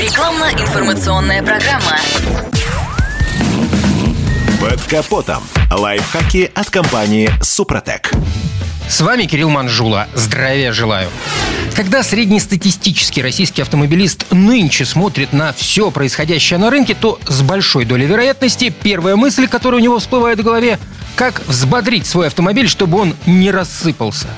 Рекламно-информационная программа. Под капотом. Лайфхаки от компании «Супротек». С вами Кирилл Манжула. Здравия желаю. Когда среднестатистический российский автомобилист нынче смотрит на все происходящее на рынке, то с большой долей вероятности первая мысль, которая у него всплывает в голове, как взбодрить свой автомобиль, чтобы он не рассыпался.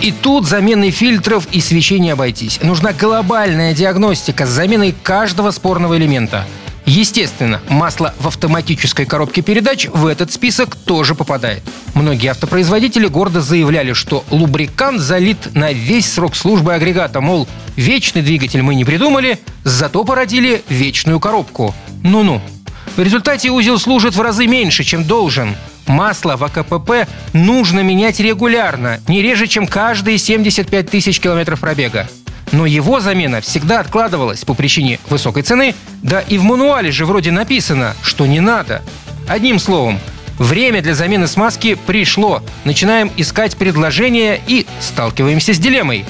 И тут заменой фильтров и свечей не обойтись. Нужна глобальная диагностика с заменой каждого спорного элемента – Естественно, масло в автоматической коробке передач в этот список тоже попадает. Многие автопроизводители гордо заявляли, что лубрикант залит на весь срок службы агрегата, мол, вечный двигатель мы не придумали, зато породили вечную коробку. Ну-ну. В результате узел служит в разы меньше, чем должен. Масло в АКПП нужно менять регулярно, не реже, чем каждые 75 тысяч километров пробега но его замена всегда откладывалась по причине высокой цены, да и в мануале же вроде написано, что не надо. Одним словом, время для замены смазки пришло. Начинаем искать предложения и сталкиваемся с дилеммой.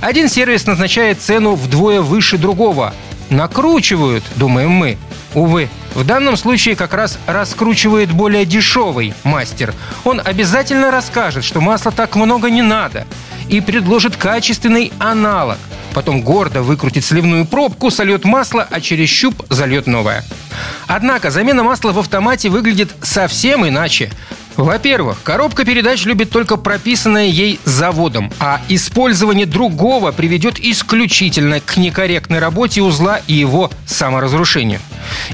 Один сервис назначает цену вдвое выше другого. Накручивают, думаем мы. Увы, в данном случае как раз раскручивает более дешевый мастер. Он обязательно расскажет, что масла так много не надо и предложит качественный аналог потом гордо выкрутит сливную пробку, сольет масло, а через щуп зальет новое. Однако замена масла в автомате выглядит совсем иначе. Во-первых, коробка передач любит только прописанное ей заводом, а использование другого приведет исключительно к некорректной работе узла и его саморазрушению.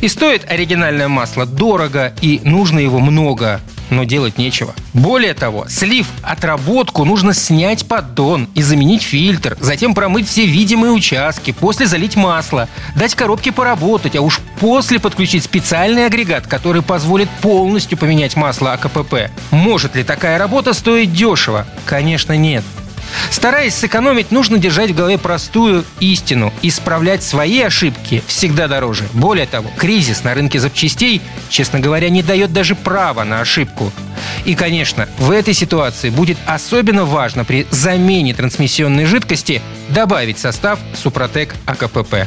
И стоит оригинальное масло дорого, и нужно его много но делать нечего. Более того, слив отработку нужно снять поддон и заменить фильтр, затем промыть все видимые участки, после залить масло, дать коробке поработать, а уж после подключить специальный агрегат, который позволит полностью поменять масло АКПП. Может ли такая работа стоить дешево? Конечно, нет. Стараясь сэкономить, нужно держать в голове простую истину. Исправлять свои ошибки всегда дороже. Более того, кризис на рынке запчастей, честно говоря, не дает даже права на ошибку. И, конечно, в этой ситуации будет особенно важно при замене трансмиссионной жидкости добавить состав Супротек АКПП.